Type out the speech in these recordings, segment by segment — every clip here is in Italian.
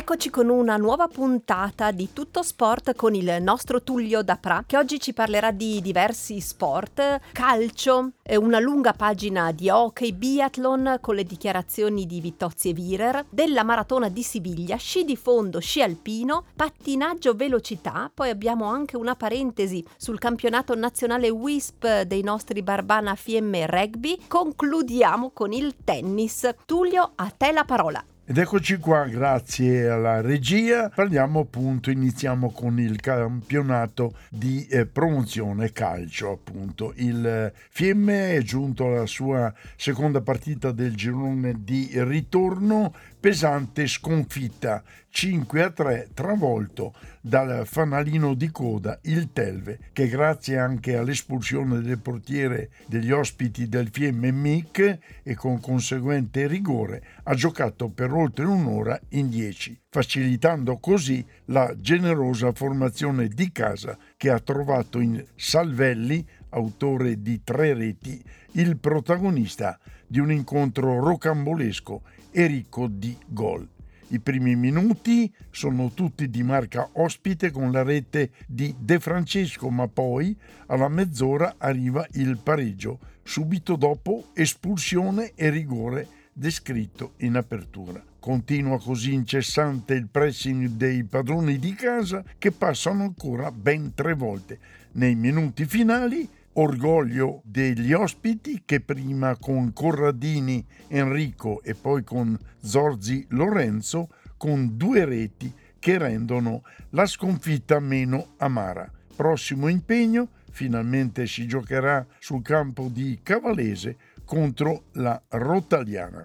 Eccoci con una nuova puntata di Tutto Sport con il nostro Tullio Dapra che oggi ci parlerà di diversi sport, calcio, una lunga pagina di hockey, biathlon con le dichiarazioni di Vittozzi e Virer, della maratona di Siviglia, sci di fondo, sci alpino, pattinaggio velocità, poi abbiamo anche una parentesi sul campionato nazionale WISP dei nostri Barbana Fiemme Rugby, concludiamo con il tennis. Tullio, a te la parola. Ed eccoci qua, grazie alla regia. Parliamo appunto, iniziamo con il campionato di eh, promozione calcio, appunto. Il eh, Fiemme è giunto alla sua seconda partita del girone di ritorno pesante sconfitta 5 a 3 travolto dal fanalino di coda il Telve che grazie anche all'espulsione del portiere degli ospiti del Fiemme Mic e con conseguente rigore ha giocato per oltre un'ora in 10 facilitando così la generosa formazione di casa che ha trovato in Salvelli, autore di tre reti, il protagonista di un incontro rocambolesco e ricco di gol. I primi minuti sono tutti di marca ospite con la rete di De Francesco, ma poi alla mezz'ora arriva il pareggio, subito dopo espulsione e rigore descritto in apertura. Continua così incessante il pressing dei padroni di casa che passano ancora ben tre volte. Nei minuti finali orgoglio degli ospiti che prima con Corradini Enrico e poi con Zorzi Lorenzo con due reti che rendono la sconfitta meno amara. Prossimo impegno finalmente si giocherà sul campo di Cavalese contro la Rotaliana.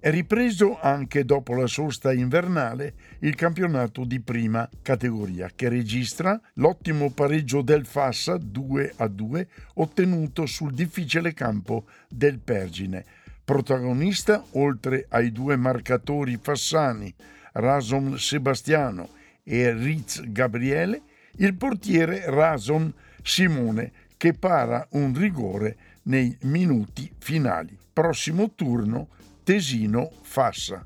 È ripreso anche dopo la sosta invernale il campionato di prima categoria che registra l'ottimo pareggio del Fassa 2 a 2 ottenuto sul difficile campo del Pergine. Protagonista, oltre ai due marcatori fassani, Rason Sebastiano e Riz Gabriele, il portiere Rason Simone che para un rigore nei minuti finali. Prossimo turno Tesino Fassa.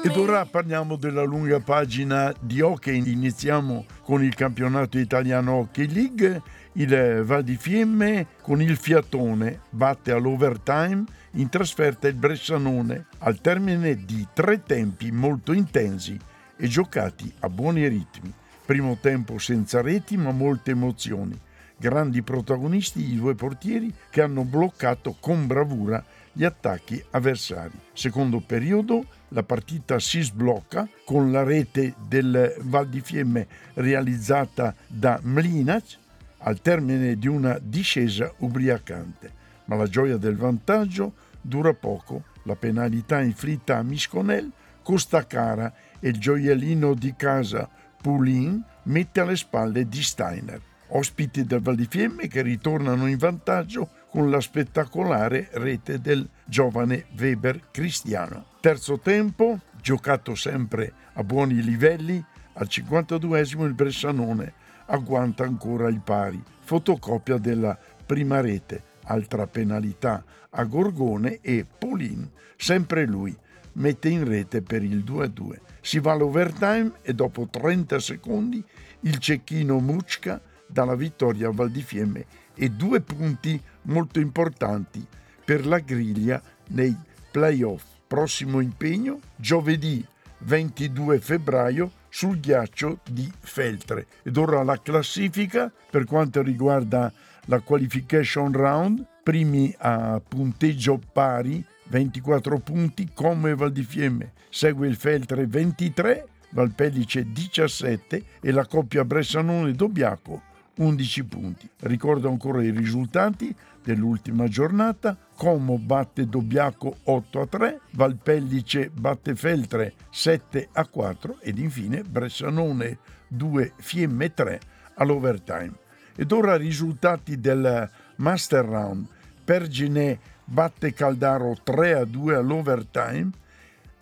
Ed ora parliamo della lunga pagina di hockey. Iniziamo con il campionato italiano Hockey League. Il Val di Fiemme con il fiatone batte all'overtime in trasferta il Bressanone al termine di tre tempi molto intensi e giocati a buoni ritmi. Primo tempo senza reti ma molte emozioni. Grandi protagonisti i due portieri che hanno bloccato con bravura gli attacchi avversari. Secondo periodo la partita si sblocca con la rete del Val di Fiemme realizzata da Mlinac al termine di una discesa ubriacante. Ma la gioia del vantaggio dura poco, la penalità inflitta a Misconel costa cara e il gioiellino di casa Poulin mette alle spalle di Steiner. Ospiti del Val di Fiemme che ritornano in vantaggio con la spettacolare rete del giovane Weber Cristiano. Terzo tempo, giocato sempre a buoni livelli, al 52esimo il Bressanone agguanta ancora i pari. Fotocopia della prima rete, altra penalità a Gorgone e Polin, sempre lui, mette in rete per il 2-2. Si va all'overtime e dopo 30 secondi il cecchino Mucca dà la vittoria a Val di Fiemme e due punti molto importanti per la griglia nei playoff. Prossimo impegno giovedì 22 febbraio sul ghiaccio di Feltre. Ed ora la classifica per quanto riguarda la qualification round, primi a punteggio pari 24 punti come Val di Fiemme, segue il Feltre 23, Valpellice 17 e la coppia Bressanone-Dobbiaco 11 punti. Ricordo ancora i risultati dell'ultima giornata. Como batte Dobbiaco 8 a 3, Valpellice batte Feltre 7 a 4 ed infine Bressanone 2 Fiemme 3 all'overtime. Ed ora risultati del Master Round. Pergine batte Caldaro 3 a 2 all'overtime,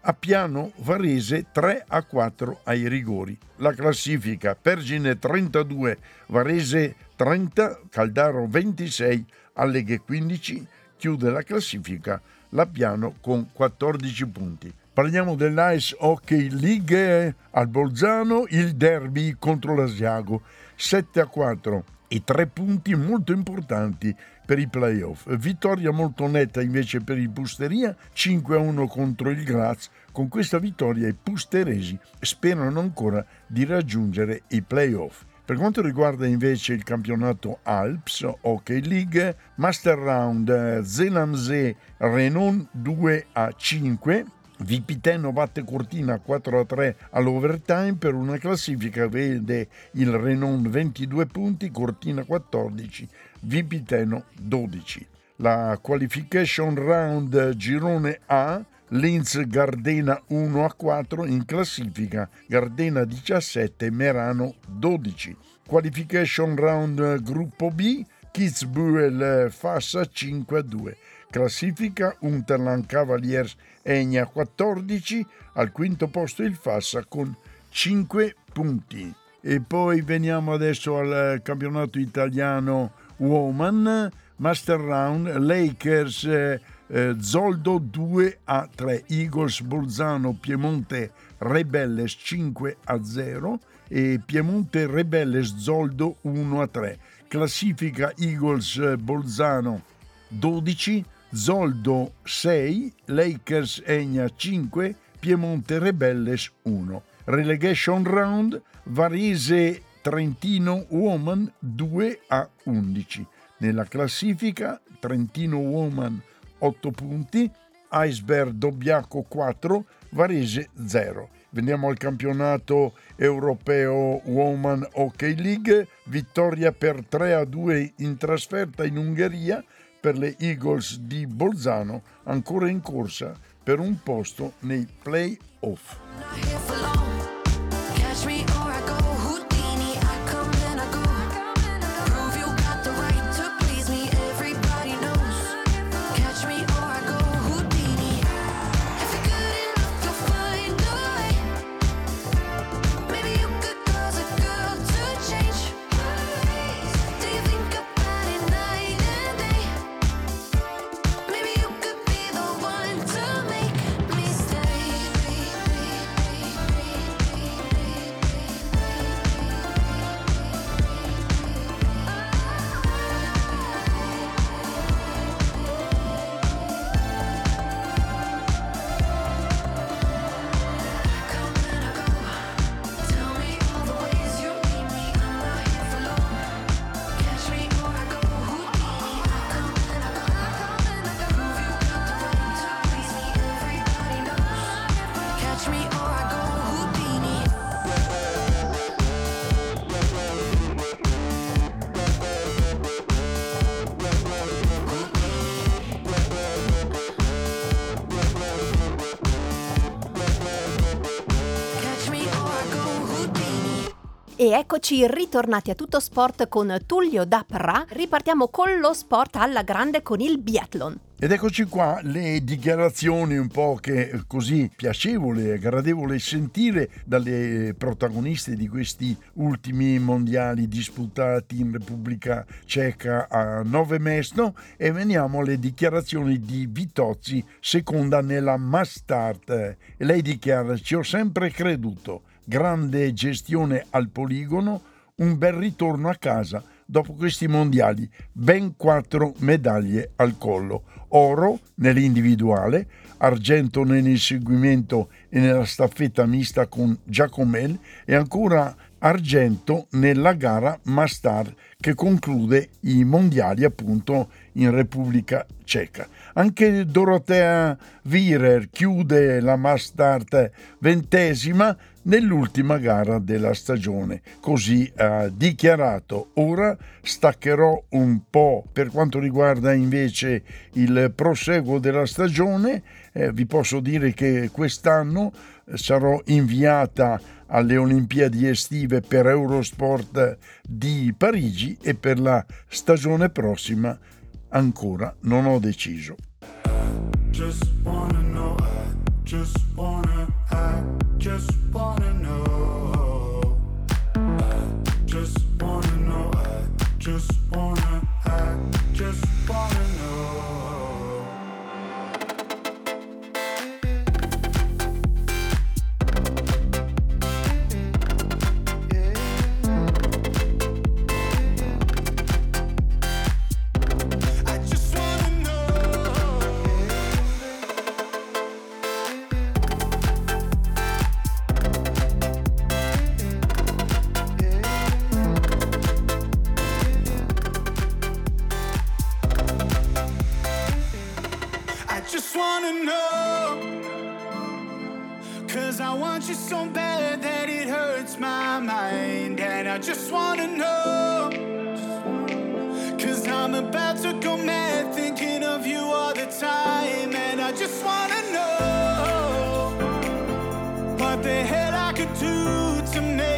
a Piano Varese 3 a 4 ai rigori. La classifica Pergine 32, Varese 30, Caldaro 26, Alleghe 15, chiude la classifica la Piano con 14 punti. Parliamo dell'Ice Hockey League al Bolzano, il derby contro l'Asiago 7 a 4 e tre punti molto importanti per i playoff. Vittoria molto netta invece per il Pusteria, 5-1 contro il Graz. Con questa vittoria i pusteresi sperano ancora di raggiungere i playoff. Per quanto riguarda invece il campionato Alps Hockey League, Master Round Zelamse Renon 2 a 5, Vipiteno batte Cortina 4-3 all'overtime per una classifica che vede il Renon 22 punti, Cortina 14, Vipiteno 12. La qualification round girone A, Linz Gardena 1 4 in classifica, Gardena 17, Merano 12. Qualification round gruppo B, Kitzbühel Fassa 5 2. Classifica Unterland Cavaliers Egna 14, al quinto posto il Fassa con 5 punti. E poi veniamo adesso al campionato italiano Woman, Master Round, Lakers eh, Zoldo 2 a 3, Eagles Bolzano Piemonte Rebelles 5 a 0 e Piemonte Rebelles Zoldo 1 a 3. Classifica Eagles Bolzano 12, Zoldo 6, Lakers Egna 5, Piemonte Rebelles 1. Relegation Round, Varese Trentino Woman 2 a 11. Nella classifica Trentino Woman 8 punti, Iceberg Dobbiaco 4, Varese 0. Veniamo al campionato europeo Woman Hockey League, vittoria per 3 a 2 in trasferta in Ungheria per le Eagles di Bolzano, ancora in corsa per un posto nei play-off. E eccoci ritornati a tutto sport con Tullio Dapra. Ripartiamo con lo sport alla grande con il biathlon. Ed eccoci qua le dichiarazioni un po' che così piacevole e gradevole sentire dalle protagoniste di questi ultimi mondiali disputati in Repubblica Ceca a Nove Mesto e veniamo alle dichiarazioni di Vitozzi, seconda nella Mastart. Lei dichiara: Ci ho sempre creduto, grande gestione al poligono, un bel ritorno a casa dopo questi mondiali, ben quattro medaglie al collo, oro nell'individuale, argento nell'inseguimento e nella staffetta mista con Giacomel e ancora argento nella gara Mastar che conclude i mondiali appunto in Repubblica Ceca. Anche Dorotea Virer chiude la Mastart ventesima nell'ultima gara della stagione. Così ha dichiarato. Ora staccherò un po' per quanto riguarda invece il proseguo della stagione. Eh, vi posso dire che quest'anno sarò inviata alle Olimpiadi estive per Eurosport di Parigi e per la stagione prossima ancora non ho deciso. Just wanna know, I just wanna. I just wanna know, Just wanna know. I just wanna, I just wanna Cause I'm about to go mad thinking of you all the time. And I just wanna know what the hell I could do to make.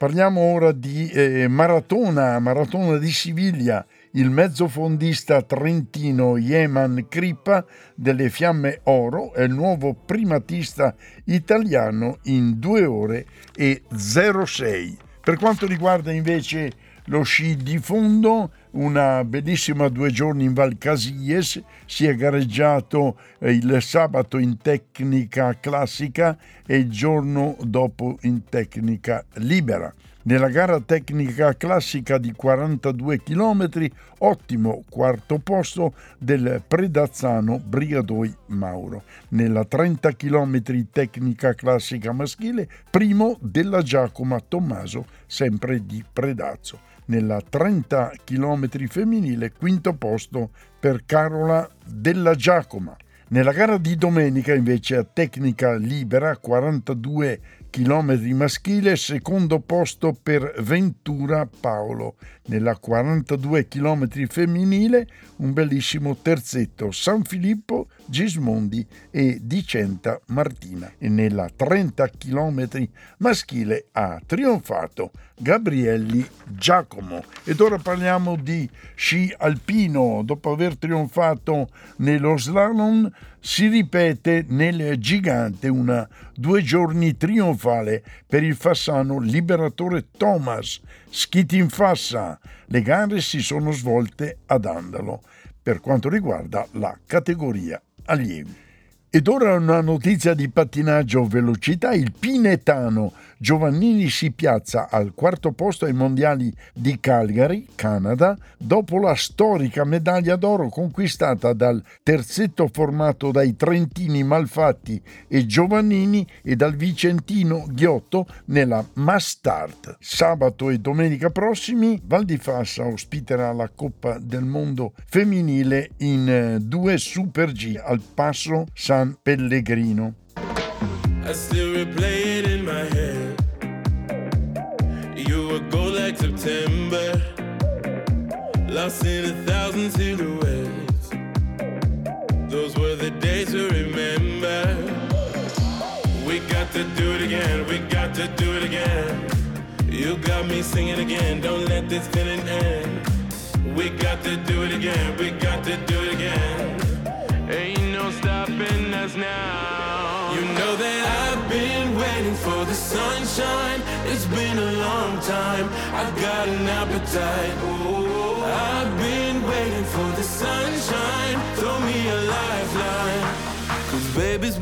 Parliamo ora di eh, Maratona, Maratona di Siviglia, il mezzofondista trentino Yeman Crippa delle Fiamme Oro è il nuovo primatista italiano in 2 ore e 06. Per quanto riguarda invece lo sci di fondo, una bellissima due giorni in Val Casies, si è gareggiato eh, il sabato in tecnica classica e il giorno dopo in tecnica libera. Nella gara tecnica classica di 42 km, ottimo quarto posto del Predazzano Brigadoi Mauro. Nella 30 km tecnica classica maschile, primo della Giacomo Tommaso, sempre di Predazzo nella 30 km femminile, quinto posto per Carola della Giacoma. Nella gara di domenica invece a tecnica libera 42 km maschile, secondo posto per Ventura Paolo. Nella 42 km femminile un bellissimo terzetto San Filippo, Gismondi e Dicenta Martina. E nella 30 km maschile ha trionfato Gabrielli Giacomo. Ed ora parliamo di sci alpino. Dopo aver trionfato nello slalom si ripete nel gigante una due giorni trionfale per il fassano liberatore Thomas, Schiti in Fassa. Le gare si sono svolte ad Andalo per quanto riguarda la categoria allievi. Ed ora una notizia di pattinaggio velocità, il Pinetano Giovannini si piazza al quarto posto ai mondiali di Calgary, Canada, dopo la storica medaglia d'oro conquistata dal terzetto formato dai Trentini Malfatti e Giovannini e dal Vicentino Ghiotto nella Mastart. Sabato e domenica prossimi Val di Fassa ospiterà la Coppa del Mondo femminile in eh, due Super G al Passo San Pellegrino. Lost in a thousand silhouettes. Those were the days to remember. We got to do it again, we got to do it again. You got me singing again, don't let this feeling end. We got to do it again, we got to do it again. Ain't no stopping us now. You know that I've been waiting for the sunshine. It's been a long time. I've got an appetite. Ooh, I've a lifeline. Cause baby, it's.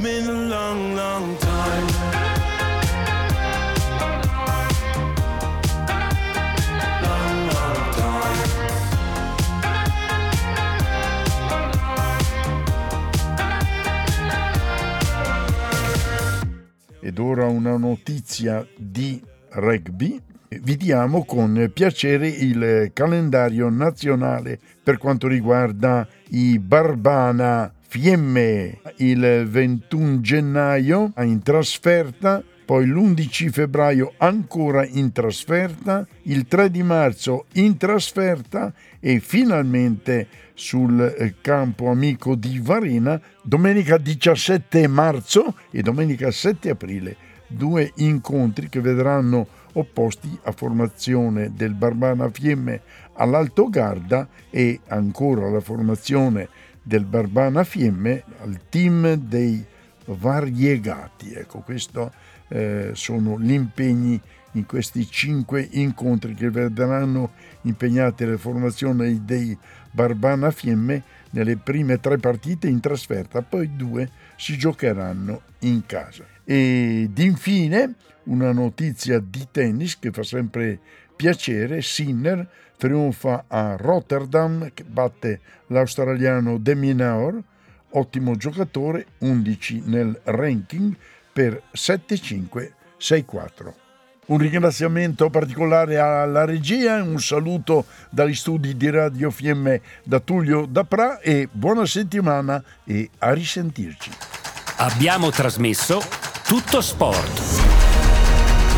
Ed ora una notizia di rugby. Vi diamo con piacere il calendario nazionale per quanto riguarda i Barbana Fiemme. Il 21 gennaio in trasferta, poi l'11 febbraio ancora in trasferta, il 3 di marzo in trasferta e finalmente sul campo amico di Varena domenica 17 marzo e domenica 7 aprile. Due incontri che vedranno opposti a formazione del Barbana Fiemme all'Alto Garda e ancora la formazione del Barbana Fiemme al team dei variegati. Ecco, questi eh, sono gli impegni in questi cinque incontri che vedranno impegnate le formazioni dei Barbana Fiemme nelle prime tre partite in trasferta, poi due si giocheranno in casa. Ed infine una notizia di tennis che fa sempre piacere, Sinner trionfa a Rotterdam che batte l'australiano De Minaur, ottimo giocatore, 11 nel ranking per 7-5-6-4. Un ringraziamento particolare alla regia, un saluto dagli studi di Radio Fiemme da Tullio Dapra e buona settimana e a risentirci. Abbiamo trasmesso Tutto Sport.